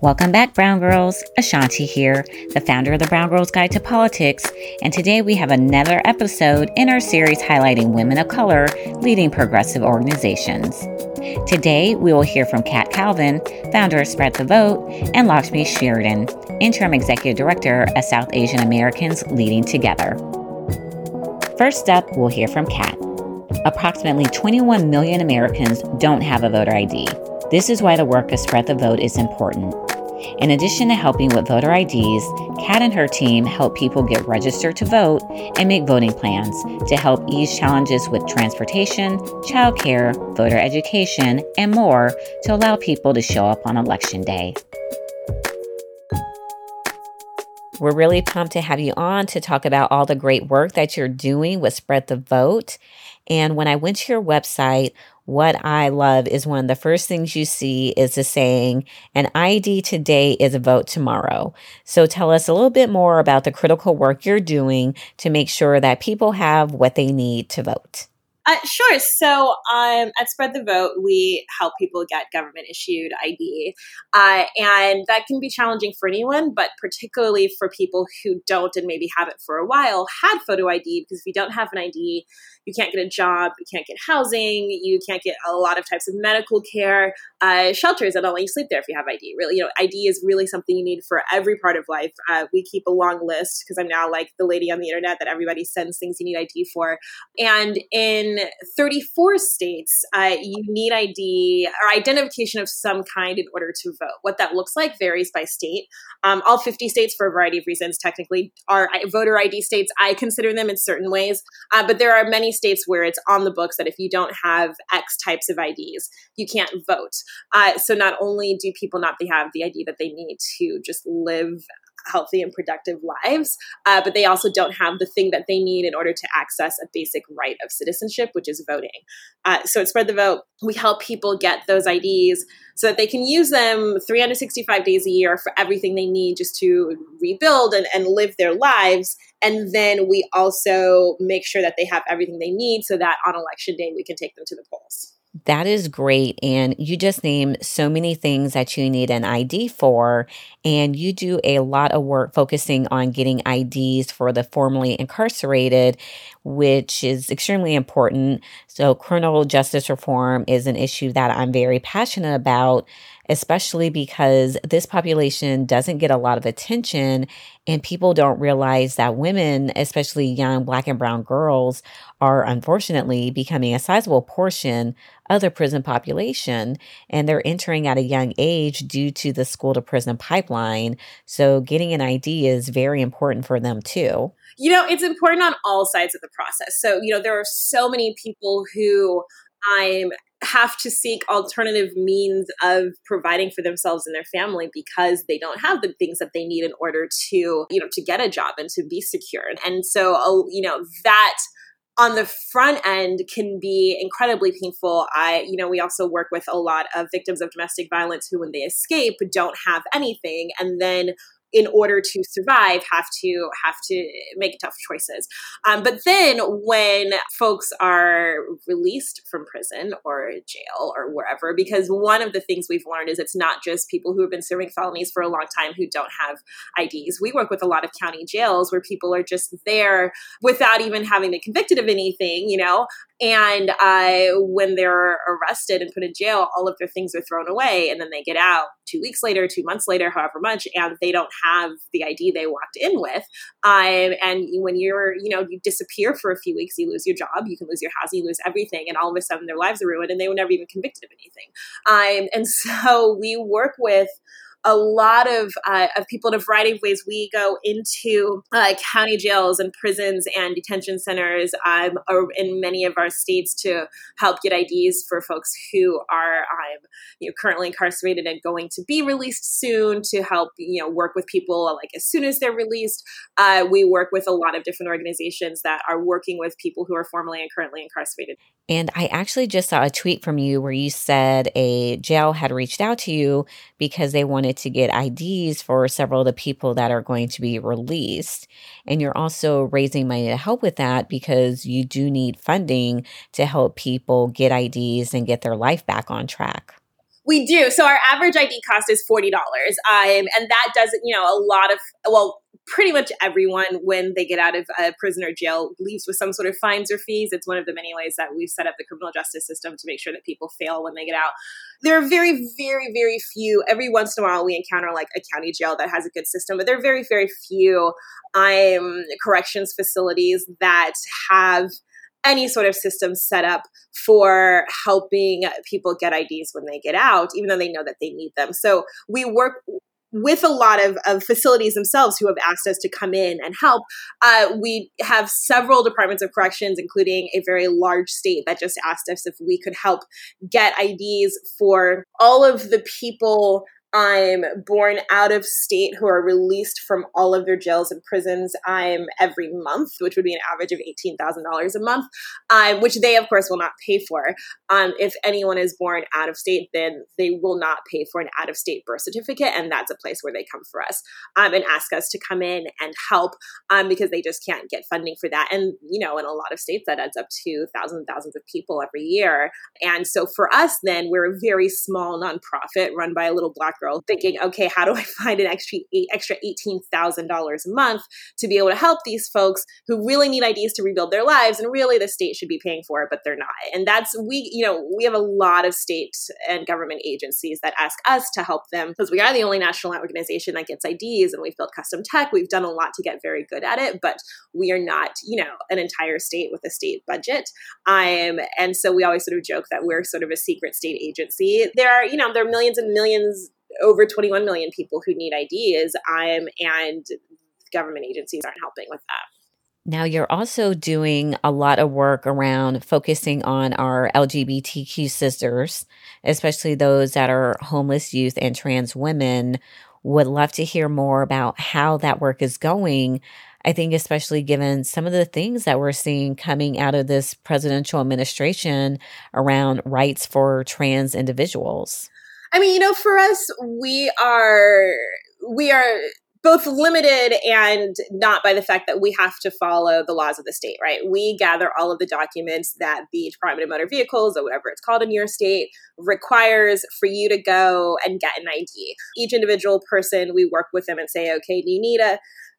Welcome back, Brown Girls. Ashanti here, the founder of the Brown Girls Guide to Politics, and today we have another episode in our series highlighting women of color leading progressive organizations. Today, we will hear from Kat Calvin, founder of Spread the Vote, and Lakshmi Sridaran, interim executive director of South Asian Americans Leading Together. First up, we'll hear from Kat. Approximately 21 million Americans don't have a voter ID. This is why the work of Spread the Vote is important. In addition to helping with voter IDs, Kat and her team help people get registered to vote and make voting plans to help ease challenges with transportation, childcare, voter education, and more to allow people to show up on election day. We're really pumped to have you on to talk about all the great work that you're doing with Spread the Vote. And when I went to your website, what I love is one of the first things you see is the saying, an ID today is a vote tomorrow. So tell us a little bit more about the critical work you're doing to make sure that people have what they need to vote. Uh, sure. So um, at Spread the Vote, we help people get government issued ID. Uh, and that can be challenging for anyone, but particularly for people who don't and maybe haven't for a while had photo ID, because if you don't have an ID, you can't get a job, you can't get housing, you can't get a lot of types of medical care, uh, shelters that don't let you sleep there if you have ID. Really, you know, ID is really something you need for every part of life. Uh, we keep a long list because I'm now like the lady on the internet that everybody sends things you need ID for. And in 34 states, uh, you need ID or identification of some kind in order to vote. What that looks like varies by state. Um, all 50 states, for a variety of reasons, technically are voter ID states. I consider them in certain ways, uh, but there are many states where it's on the books that if you don't have X types of IDs, you can't vote. Uh, so not only do people not have the ID that they need to just live healthy and productive lives, uh, but they also don't have the thing that they need in order to access a basic right of citizenship, which is voting. Uh, so at Spread the Vote, we help people get those IDs so that they can use them 365 days a year for everything they need just to rebuild and, and live their lives. And then we also make sure that they have everything they need so that on election day we can take them to the polls. That is great. And you just named so many things that you need an ID for. And you do a lot of work focusing on getting IDs for the formerly incarcerated, which is extremely important. So, criminal justice reform is an issue that I'm very passionate about especially because this population doesn't get a lot of attention and people don't realize that women, especially young black and brown girls, are unfortunately becoming a sizable portion of the prison population and they're entering at a young age due to the school to prison pipeline. So getting an ID is very important for them too. You know, it's important on all sides of the process. So, you know, there are so many people who I'm have to seek alternative means of providing for themselves and their family because they don't have the things that they need in order to you know to get a job and to be secure. And so uh, you know that on the front end can be incredibly painful. I you know we also work with a lot of victims of domestic violence who when they escape don't have anything. And then in order to survive have to have to make tough choices. Um, but then when folks are released from prison or jail or wherever because one of the things we've learned is it's not just people who have been serving felonies for a long time who don't have ids we work with a lot of county jails where people are just there without even having been convicted of anything you know and uh, when they're arrested and put in jail, all of their things are thrown away. And then they get out two weeks later, two months later, however much, and they don't have the ID they walked in with. Um, and when you're, you know, you disappear for a few weeks, you lose your job, you can lose your house, you lose everything. And all of a sudden their lives are ruined and they were never even convicted of anything. Um, and so we work with a lot of, uh, of people in a variety of ways. We go into uh, county jails and prisons and detention centers um, in many of our states to help get IDs for folks who are um, you know, currently incarcerated and going to be released soon to help you know work with people like as soon as they're released. Uh, we work with a lot of different organizations that are working with people who are formerly and currently incarcerated. And I actually just saw a tweet from you where you said a jail had reached out to you because they wanted to get IDs for several of the people that are going to be released. And you're also raising money to help with that because you do need funding to help people get IDs and get their life back on track. We do. So our average ID cost is forty dollars, um, and that doesn't, you know, a lot of well, pretty much everyone when they get out of a prison or jail leaves with some sort of fines or fees. It's one of the many ways that we've set up the criminal justice system to make sure that people fail when they get out. There are very, very, very few. Every once in a while, we encounter like a county jail that has a good system, but there are very, very few um, corrections facilities that have any sort of system set up for helping people get IDs when they get out, even though they know that they need them. So we work with a lot of, of facilities themselves who have asked us to come in and help. Uh, we have several departments of corrections, including a very large state that just asked us if we could help get IDs for all of the people I'm born out of state who are released from all of their jails and prisons. I'm every month, which would be an average of eighteen thousand dollars a month, um, which they of course will not pay for. Um, if anyone is born out of state, then they will not pay for an out of state birth certificate, and that's a place where they come for us um, and ask us to come in and help um, because they just can't get funding for that. And you know, in a lot of states, that adds up to thousands and thousands of people every year. And so for us, then we're a very small nonprofit run by a little black girl thinking, okay, how do I find an extra eight, extra eighteen thousand dollars a month to be able to help these folks who really need IDs to rebuild their lives, and really the state should be paying for it, but they're not. And that's we, you know, we have a lot of state and government agencies that ask us to help them because we are the only national organization that gets IDs, and we've built custom tech. We've done a lot to get very good at it, but we are not, you know, an entire state with a state budget. Um, and so we always sort of joke that we're sort of a secret state agency. There are, you know, there are millions and millions over 21 million people who need IDs, um, and government agencies aren't helping with that. Now, you're also doing a lot of work around focusing on our LGBTQ sisters, especially those that are homeless youth and trans women. Would love to hear more about how that work is going. I think, especially given some of the things that we're seeing coming out of this presidential administration around rights for trans individuals. I mean, you know, for us, we are we are both limited and not by the fact that we have to follow the laws of the state, right? We gather all of the documents that the Department of Motor Vehicles or whatever it's called in your state requires for you to go and get an ID. Each individual person, we work with them and say, okay, do you need a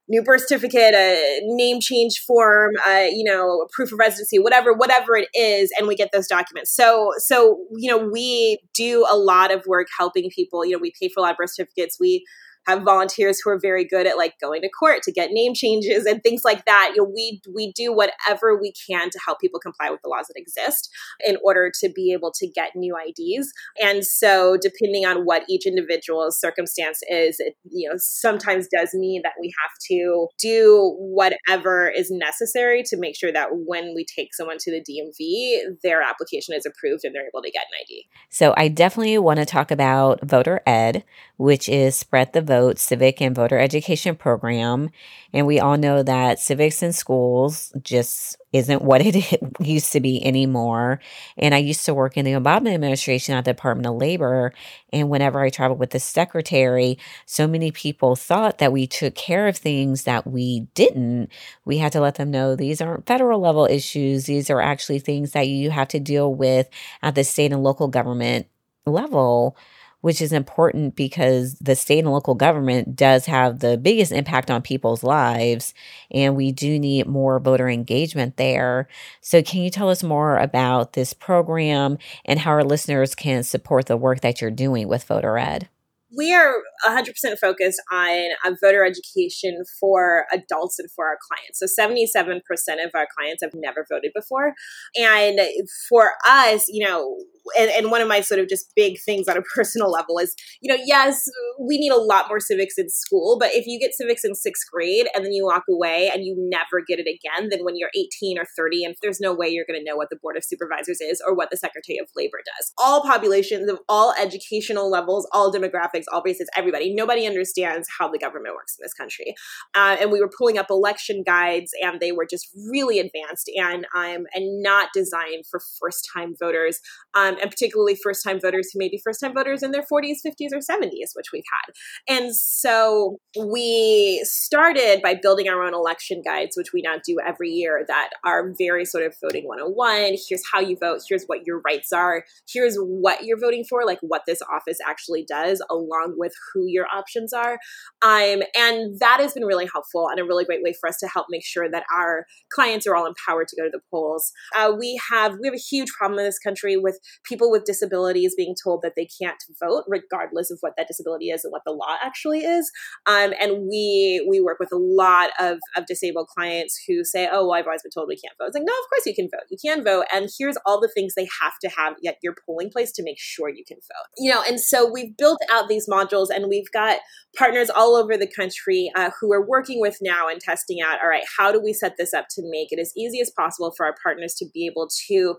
new birth certificate, a name change form, uh, you know, proof of residency, whatever, whatever it is, and we get those documents. So, so you know, we do a lot of work helping people. You know, we pay for a lot of birth certificates. We have volunteers who are very good at like going to court to get name changes and things like that. You know, we we do whatever we can to help people comply with the laws that exist in order to be able to get new IDs. And so, depending on what each individual's circumstance is, it you know sometimes does mean that we have to do whatever is necessary to make sure that when we take someone to the DMV, their application is approved and they're able to get an ID. So, I definitely want to talk about voter ed, which is spread the vote civic and voter education program. And we all know that civics in schools just isn't what it used to be anymore. And I used to work in the Obama administration at the Department of Labor. And whenever I traveled with the secretary, so many people thought that we took care of things that we didn't. We had to let them know these aren't federal level issues. These are actually things that you have to deal with at the state and local government level which is important because the state and local government does have the biggest impact on people's lives. And we do need more voter engagement there. So, can you tell us more about this program and how our listeners can support the work that you're doing with Voter Ed? we are 100% focused on, on voter education for adults and for our clients. So 77% of our clients have never voted before. And for us, you know, and, and one of my sort of just big things on a personal level is, you know, yes, we need a lot more civics in school, but if you get civics in sixth grade and then you walk away and you never get it again, then when you're 18 or 30, and there's no way you're going to know what the Board of Supervisors is or what the Secretary of Labor does. All populations of all educational levels, all demographics, all races, everybody, nobody understands how the government works in this country. Uh, and we were pulling up election guides and they were just really advanced and um, and not designed for first time voters. Um, and particularly first time voters who may be first time voters in their 40s, 50s, or 70s, which we've had. And so we started by building our own election guides, which we now do every year, that are very sort of voting 101. Here's how you vote, here's what your rights are, here's what you're voting for, like what this office actually does, along with who your options are. Um, and that has been really helpful and a really great way for us to help make sure that our clients are all empowered to go to the polls. Uh, we have we have a huge problem in this country with people with disabilities being told that they can't vote, regardless of what that disability is and what the law actually is. Um, and we we work with a lot of, of disabled clients who say, "Oh, well, I've always been told we can't vote." It's like, no, of course you can vote. You can vote, and here's all the things they have to have at your polling place to make sure you can vote. You know, and so we've built out these modules, and we've got partners all over the country uh, who are working with now and testing out. All right, how do we set this up to make it as easy as possible for our partners to be able to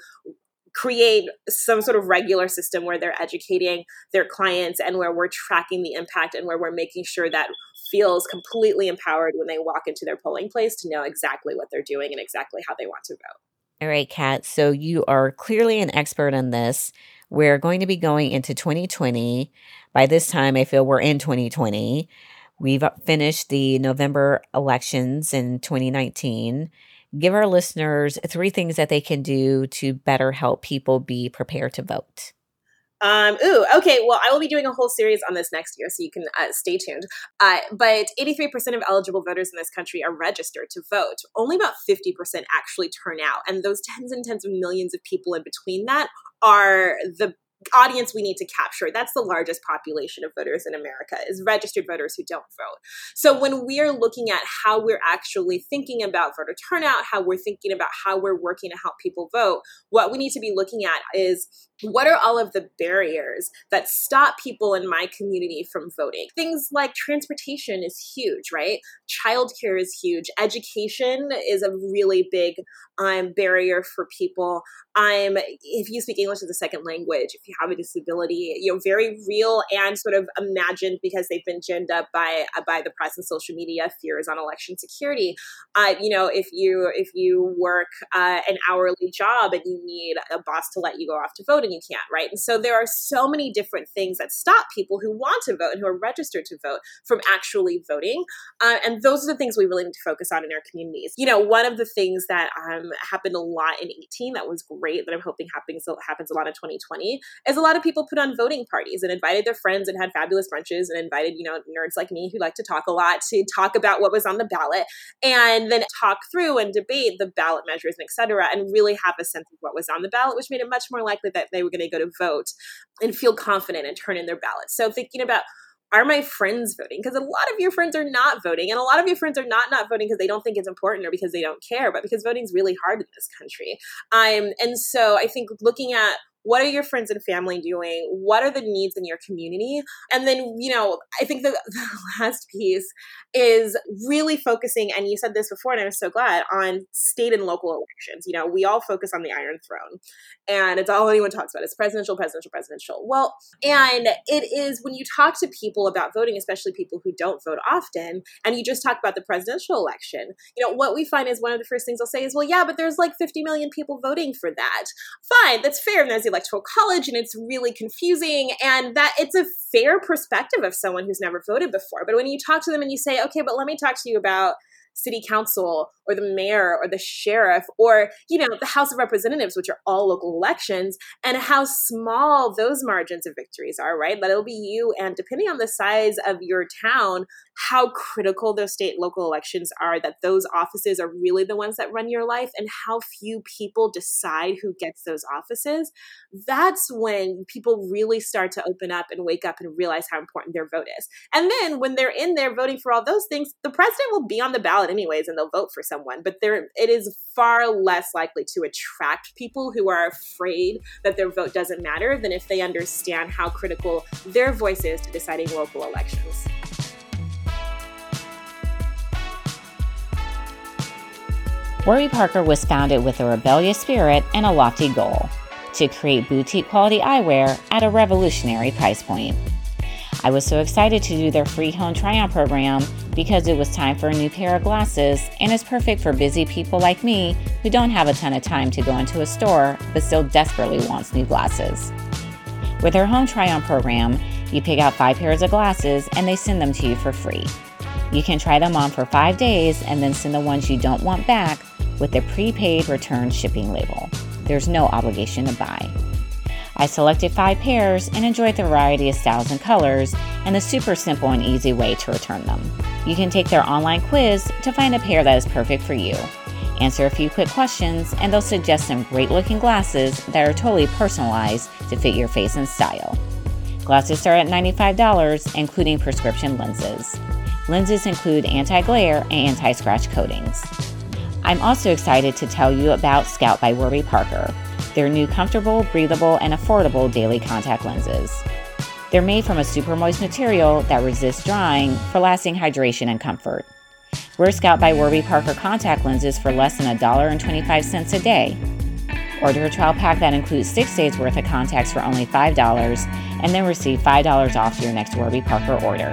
create some sort of regular system where they're educating their clients and where we're tracking the impact and where we're making sure that feels completely empowered when they walk into their polling place to know exactly what they're doing and exactly how they want to vote. All right, Kat. So you are clearly an expert in this. We're going to be going into 2020. By this time, I feel we're in 2020. We've finished the November elections in 2019. Give our listeners three things that they can do to better help people be prepared to vote. Um, ooh, okay. Well, I will be doing a whole series on this next year, so you can uh, stay tuned. Uh, but 83% of eligible voters in this country are registered to vote. Only about 50% actually turn out. And those tens and tens of millions of people in between that are the audience we need to capture. That's the largest population of voters in america is registered voters who don't vote. So when we are looking at how we're actually thinking about voter turnout how we're thinking about how we're working to help people vote what we need to be looking at is what are all of the barriers that stop people in my community from voting? Things like transportation is huge, right? Childcare is huge. Education is a really big um, barrier for people. I'm if you speak English as a second language, if you have a disability, you know, very real and sort of imagined because they've been ginned up by uh, by the press and social media fears on election security. Uh, you know, if you if you work uh, an hourly job and you need a boss to let you go off to vote and you can't, right? And so there are so many different things that stop people who want to vote and who are registered to vote from actually voting. Uh, and those are the things we really need to focus on in our communities. You know, one of the things that um, happened a lot in 18 that was great that I'm hoping happens, happens a lot in 2020 is a lot of people put on voting parties and invited their friends and had fabulous brunches and invited, you know, nerds like me who like to talk a lot to talk about what was on the ballot and then talk through and debate the ballot measures and et cetera and really have a sense of what was on the ballot, which made it much more likely that they were going to go to vote and feel confident and turn in their ballots. So thinking about are my friends voting? Because a lot of your friends are not voting, and a lot of your friends are not not voting because they don't think it's important or because they don't care, but because voting is really hard in this country. Um, and so I think looking at what are your friends and family doing? What are the needs in your community? And then you know i think the, the, last piece is really focusing and you said this before and i'm so glad on state and local elections. You know we all focus on the iron throne and it's all anyone talks about it's presidential presidential presidential. Well and it is when you talk to people about voting especially people who don't vote often and you just talk about the presidential election you know what we find is one of the first things they'll say is well yeah but there's like 50 million people voting for that. Fine that's fair and there's electoral college and it's really confusing and that it's a fair perspective of someone who's never voted before. But when you talk to them and you say okay but let me talk to you about city council or the mayor or the sheriff or you know the house of representatives which are all local elections and how small those margins of victories are right? That it'll be you and depending on the size of your town how critical those state local elections are that those offices are really the ones that run your life and how few people decide who gets those offices that's when people really start to open up and wake up and realize how important their vote is. And then when they're in there voting for all those things the president will be on the ballot anyways and they'll vote for someone but there it is far less likely to attract people who are afraid that their vote doesn't matter than if they understand how critical their voice is to deciding local elections Warby Parker was founded with a rebellious spirit and a lofty goal to create boutique quality eyewear at a revolutionary price point. I was so excited to do their free home try on program because it was time for a new pair of glasses and is perfect for busy people like me who don't have a ton of time to go into a store but still desperately wants new glasses. With their home try on program, you pick out five pairs of glasses and they send them to you for free. You can try them on for five days and then send the ones you don't want back with a prepaid return shipping label. There's no obligation to buy. I selected five pairs and enjoyed the variety of styles and colors and the super simple and easy way to return them. You can take their online quiz to find a pair that is perfect for you. Answer a few quick questions, and they'll suggest some great looking glasses that are totally personalized to fit your face and style. Glasses start at $95, including prescription lenses. Lenses include anti glare and anti scratch coatings. I'm also excited to tell you about Scout by Warby Parker, their new comfortable, breathable, and affordable daily contact lenses. They're made from a super moist material that resists drying for lasting hydration and comfort. Wear Scout by Warby Parker contact lenses for less than $1.25 a day. Order a trial pack that includes six days worth of contacts for only $5 and then receive $5 off your next Warby Parker order.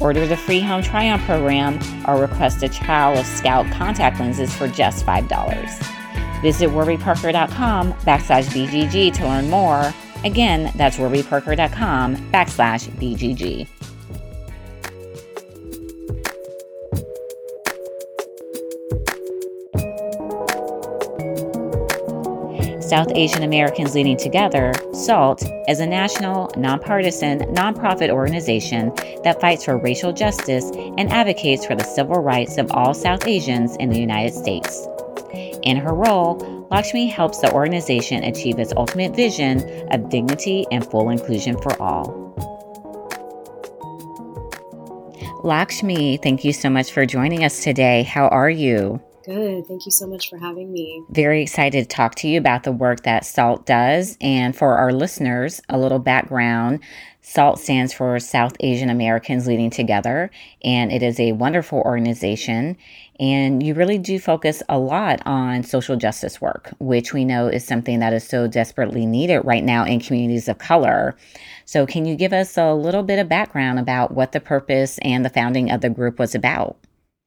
Order the free home try on program or request a trial of Scout contact lenses for just $5. Visit warbyparker.com backslash BGG to learn more. Again, that's warbyparker.com backslash BGG. South Asian Americans Leading Together, SAALT, is a national, nonpartisan, nonprofit organization that fights for racial justice and advocates for the civil rights of all South Asians in the United States. In her role, Lakshmi helps the organization achieve its ultimate vision of dignity and full inclusion for all. Lakshmi, thank you so much for joining us today. How are you? Good. Thank you so much for having me. Very excited to talk to you about the work that SAALT does. And for our listeners, a little background. SAALT stands for South Asian Americans Leading Together, and it is a wonderful organization. And you really do focus a lot on social justice work, which we know is something that is so desperately needed right now in communities of color. So, can you give us a little bit of background about what the purpose and the founding of the group was about?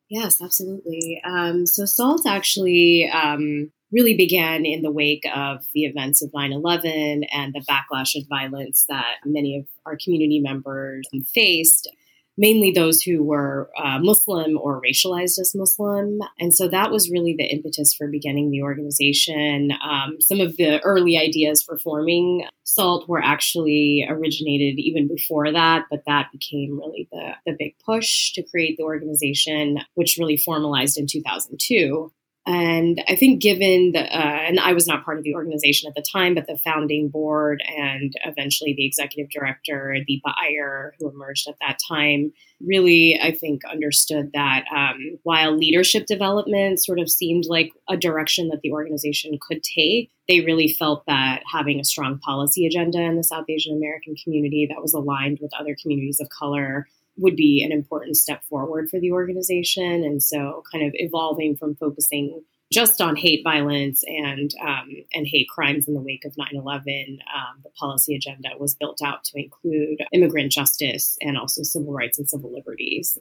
Yes, absolutely. Um, so SAALT actually um, really began in the wake of the events of 9 11 and the backlash of violence that many of our community members faced mainly those who were uh, Muslim or racialized as Muslim. And so that was really the impetus for beginning the organization. Um, some of the early ideas for forming SAALT were actually originated even before that, but that became really the, the big push to create the organization, which really formalized in 2002. And I think, given the, uh, and I was not part of the organization at the time, but the founding board and eventually the executive director, Deepa Iyer, who emerged at that time, really, I think, understood that um, while leadership development sort of seemed like a direction that the organization could take, they really felt that having a strong policy agenda in the South Asian American community that was aligned with other communities of color would be an important step forward for the organization. And so, kind of evolving from focusing just on hate violence and um, and hate crimes in the wake of 9/11, um, the policy agenda was built out to include immigrant justice and also civil rights and civil liberties.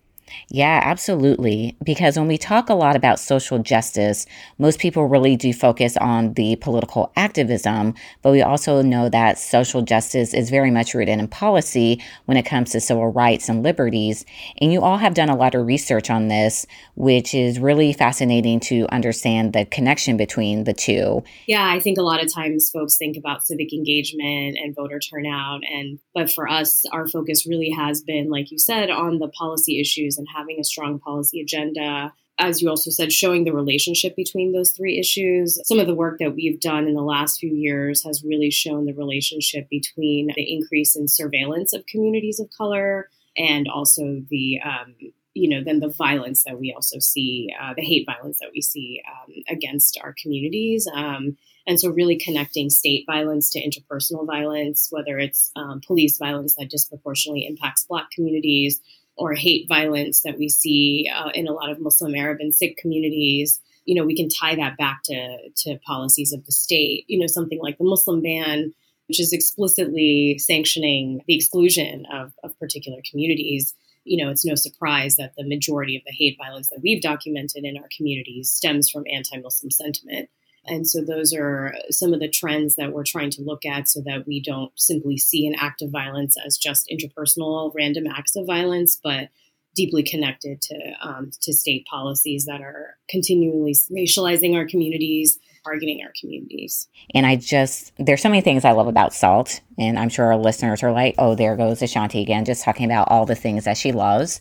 Yeah, absolutely. Because when we talk a lot about social justice, most people really do focus on the political activism, but we also know that social justice is very much rooted in policy when it comes to civil rights and liberties. And you all have done a lot of research on this, which is really fascinating to understand the connection between the two. Yeah, I think a lot of times folks think about civic engagement and voter turnout and but for us our focus really has been like you said on the policy issues issues and having a strong policy agenda. As you also said, showing the relationship between those three issues. Some of the work that we've done in the last few years has really shown the relationship between the increase in surveillance of communities of color and also the um, you know, then the violence that we also see, uh, the hate violence that we see um, against our communities. Um, and so, really connecting state violence to interpersonal violence, whether it's um, police violence that disproportionately impacts Black communities, or hate violence that we see uh, in a lot of Muslim, Arab, and Sikh communities, you know, we can tie that back to, to policies of the state. You know, something like the Muslim ban, which is explicitly sanctioning the exclusion of, of particular communities, you know, it's no surprise that the majority of the hate violence that we've documented in our communities stems from anti Muslim sentiment. And so those are some of the trends that we're trying to look at so that we don't simply see an act of violence as just interpersonal random acts of violence, but deeply connected to um, to state policies that are continually racializing our communities, targeting our communities. And I just there's so many things I love about SAALT, and I'm sure our listeners are like, "Oh, there goes Ashanti again, just talking about all the things that she loves."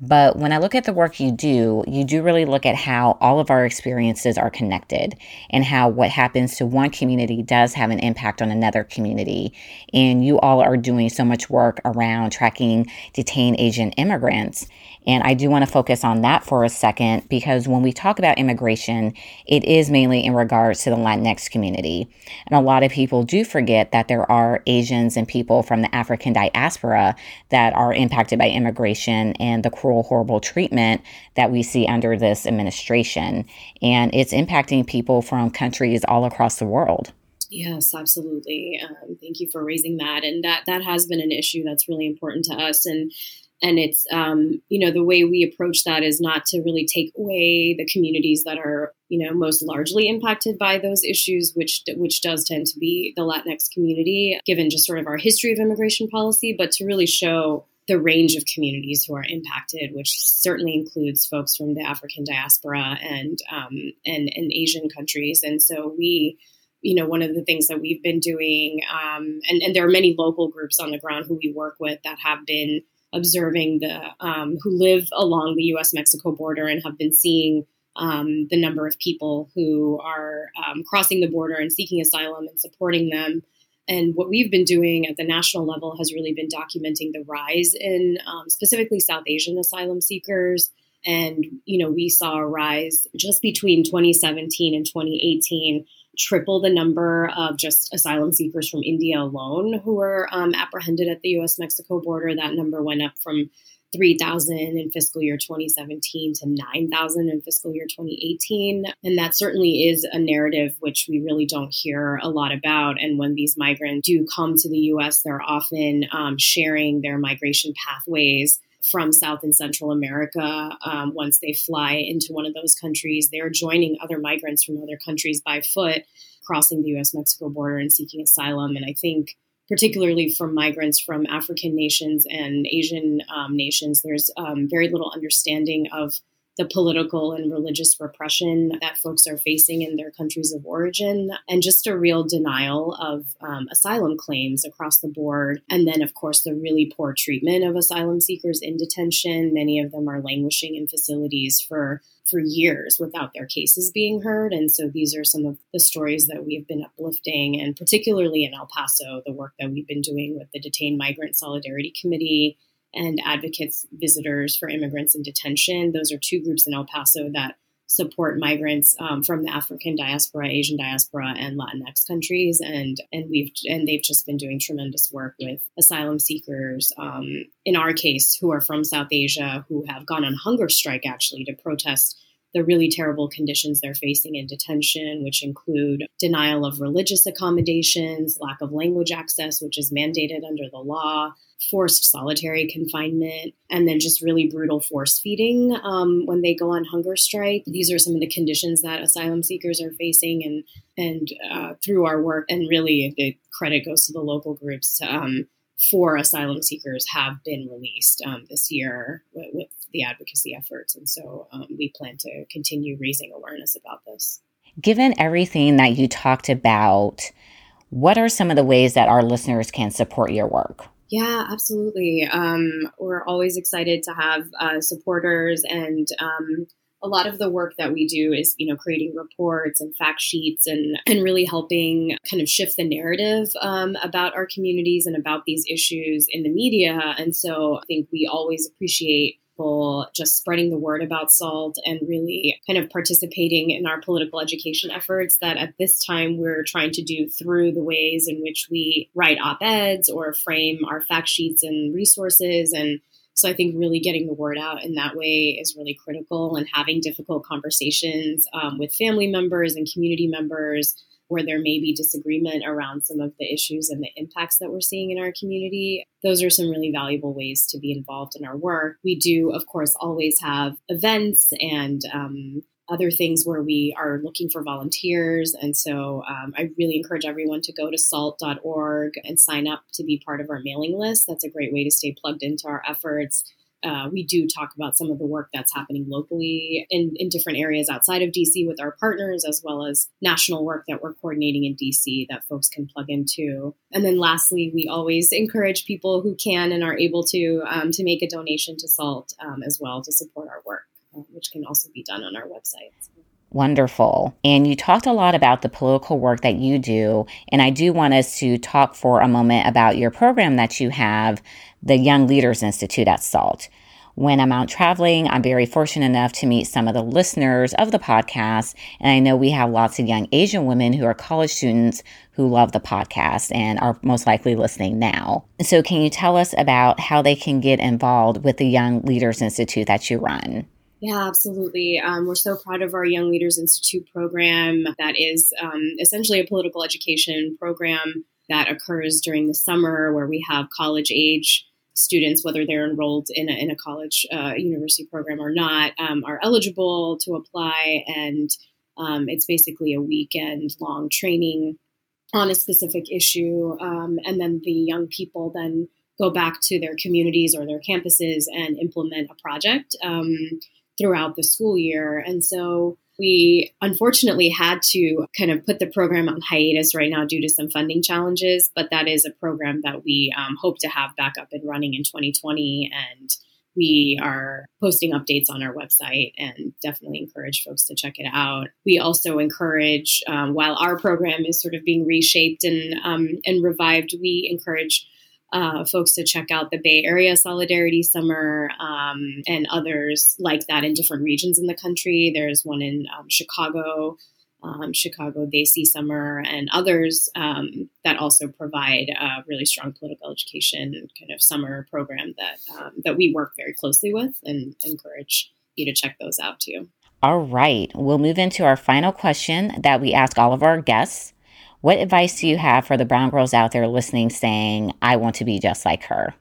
But when I look at the work you do, you do really look at how all of our experiences are connected and how what happens to one community does have an impact on another community. And you all are doing so much work around tracking detained Asian immigrants. And I do want to focus on that for a second because when we talk about immigration, it is mainly in regards to the Latinx community. And a lot of people do forget that there are Asians and people from the African diaspora that are impacted by immigration and the cruel, horrible treatment that we see under this administration. And it's impacting people from countries all across the world. Yes, absolutely. Um, thank you for raising that, and that that has been an issue that's really important to us. And and it's um, you know the way we approach that is not to really take away the communities that are you know most largely impacted by those issues which which does tend to be the latinx community given just sort of our history of immigration policy but to really show the range of communities who are impacted, which certainly includes folks from the African diaspora and um, and, and Asian countries. And so we, you know, one of the things that we've been doing, um, and, and there are many local groups on the ground who we work with that have been observing the um, who live along the U.S. Mexico border and have been seeing um, the number of people who are um, crossing the border and seeking asylum and supporting them. And what we've been doing at the national level has really been documenting the rise in um, specifically South Asian asylum seekers. And, you know, we saw a rise just between 2017 and 2018 triple the number of just asylum seekers from India alone who were um, apprehended at the US Mexico border. That number went up from 3,000 in fiscal year 2017 to 9,000 in fiscal year 2018. And that certainly is a narrative which we really don't hear a lot about. And when these migrants do come to the US, they're often um, sharing their migration pathways from South and Central America. Um, once they fly into one of those countries, they're joining other migrants from other countries by foot, crossing the US Mexico border and seeking asylum. And I think, particularly from migrants from African nations and Asian um, nations, there's um, very little understanding of the political and religious repression that folks are facing in their countries of origin, and just a real denial of um, asylum claims across the board. And then, of course, the really poor treatment of asylum seekers in detention. Many of them are languishing in facilities for for years without their cases being heard. And so these are some of the stories that we've been uplifting, and particularly in El Paso, the work that we've been doing with the Detained Migrant Solidarity Committee and advocates visitors for immigrants in detention. Those are two groups in El Paso that support migrants um, from the African diaspora, Asian diaspora, and Latinx countries, and and we've and they've just been doing tremendous work with asylum seekers. Um, in our case, who are from South Asia, who have gone on hunger strike actually to protest the really terrible conditions they're facing in detention, which include denial of religious accommodations, lack of language access, which is mandated under the law, forced solitary confinement, and then just really brutal force feeding um, when they go on hunger strike. These are some of the conditions that asylum seekers are facing, and and uh, through our work, and really the credit goes to the local groups. Um, four asylum seekers have been released um, this year with, with, the advocacy efforts. And so um, we plan to continue raising awareness about this. Given everything that you talked about, what are some of the ways that our listeners can support your work? Yeah, absolutely. Um, we're always excited to have uh, supporters and um, a lot of the work that we do is you know creating reports and fact sheets and and really helping kind of shift the narrative um, about our communities and about these issues in the media. And so i think we always appreciate just spreading the word about SAALT and really kind of participating in our political education efforts that at this time we're trying to do through the ways in which we write op-eds or frame our fact sheets and resources and so I think really getting the word out in that way is really critical and having difficult conversations um, with family members and community members where there may be disagreement around some of the issues and the impacts that we're seeing in our community. Those are some really valuable ways to be involved in our work. We do, of course, always have events and um, other things where we are looking for volunteers. And so um, I really encourage everyone to go to saalt.org and sign up to be part of our mailing list. That's a great way to stay plugged into our efforts. Uh, we do talk about some of the work that's happening locally in, in different areas outside of DC with our partners, as well as national work that we're coordinating in DC that folks can plug into. And then lastly, we always encourage people who can and are able to um, to make a donation to SAALT um, as well to support our work, which can also be done on our website. Wonderful. And you talked a lot about the political work that you do. And I do want us to talk for a moment about your program that you have, the Young Leaders Institute at SAALT. When I'm out traveling, I'm very fortunate enough to meet some of the listeners of the podcast. And I know we have lots of young Asian women who are college students who love the podcast and are most likely listening now. So, can you tell us about how they can get involved with the Young Leaders Institute that you run? Yeah, absolutely. Um, we're so proud of our Young Leaders Institute program that is um, essentially a political education program that occurs during the summer where we have college age students, whether they're enrolled in a, in a college uh, university program or not, um, are eligible to apply. And um, it's basically a weekend long training on a specific issue. Um, and then the young people then go back to their communities or their campuses and implement a project. Throughout the school year. And so we unfortunately had to kind of put the program on hiatus right now due to some funding challenges, but that is a program that we um, hope to have back up and running in 2020. And we are posting updates on our website and definitely encourage folks to check it out. We also encourage, um, while our program is sort of being reshaped and um, and revived, we encourage uh, folks to check out the Bay Area Solidarity Summer um, and others like that in different regions in the country. There's one in um, Chicago, um, Chicago Desi Summer, and others um, that also provide a really strong political education kind of summer program that um, that we work very closely with and encourage you to check those out too. All right, we'll move into our final question that we ask all of our guests. What advice do you have for the brown girls out there listening saying, I want to be just like her?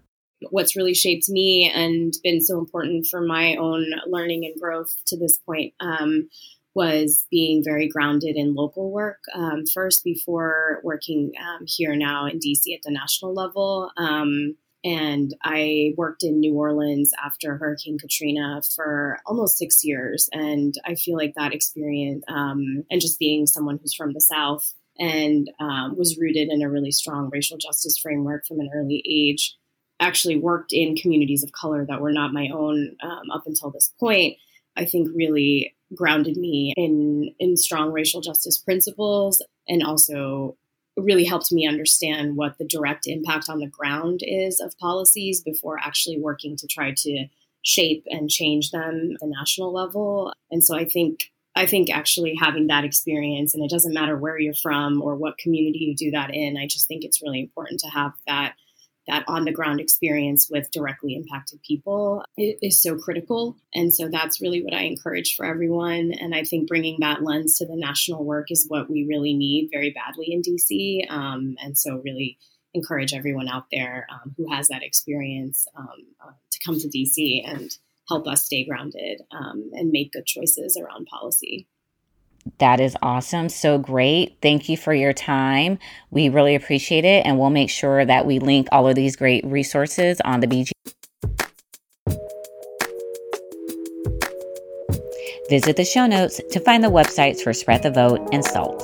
What's really shaped me and been so important for my own learning and growth to this point um, was being very grounded in local work. Um, first, before working um, here now in DC at the national level. Um, and I worked in New Orleans after Hurricane Katrina for almost six years. And I feel like that experience um, and just being someone who's from the South and um, was rooted in a really strong racial justice framework from an early age. Actually, worked in communities of color that were not my own um, up until this point. I think really grounded me in in strong racial justice principles, and also really helped me understand what the direct impact on the ground is of policies before actually working to try to shape and change them at the national level. And so I think I think actually having that experience, and it doesn't matter where you're from or what community you do that in, I just think it's really important to have that that on the ground experience with directly impacted people is so critical. And so that's really what I encourage for everyone. And I think bringing that lens to the national work is what we really need very badly in DC. Um, and so really encourage everyone out there um, who has that experience um, uh, to come to DC and help us stay grounded um, and make good choices around policy. That is awesome. So great. Thank you for your time. We really appreciate it. And we'll make sure that we link all of these great resources on the BG. Visit the show notes to find the websites for Spread the Vote and SAALT.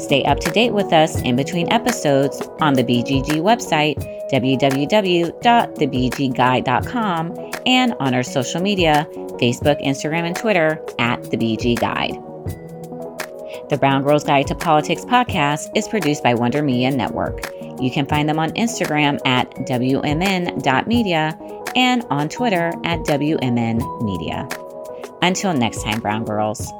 Stay up to date with us in between episodes on the BGG website, www.thebgguide.com, and on our social media Facebook, Instagram, and Twitter at The BG Guide. The Brown Girls Guide to Politics podcast is produced by Wonder Media Network. You can find them on Instagram at WMN.media and on Twitter at WMN Media. Until next time, Brown Girls.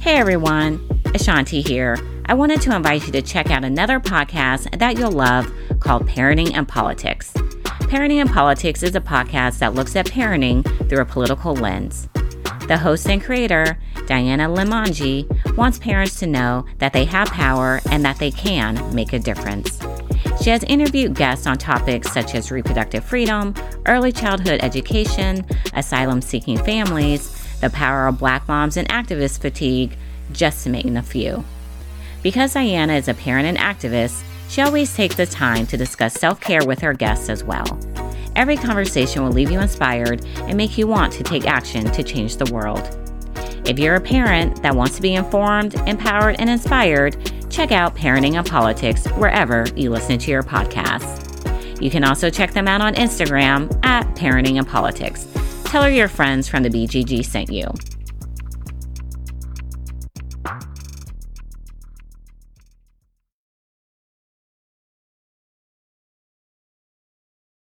Hey everyone, Ashanti here. I wanted to invite you to check out another podcast that you'll love called Parenting and Politics. Parenting and Politics is a podcast that looks at parenting through a political lens. The host and creator, Diana Limongi, wants parents to know that they have power and that they can make a difference. She has interviewed guests on topics such as reproductive freedom, early childhood education, asylum seeking families, the power of black moms and activist fatigue, just to name a few. Because Diana is a parent and activist, she always takes the time to discuss self care with her guests as well. Every conversation will leave you inspired and make you want to take action to change the world. If you're a parent that wants to be informed, empowered, and inspired, check out Parenting and Politics wherever you listen to your podcasts. You can also check them out on Instagram at Parenting and Politics. Tell her your friends from the BGG sent you.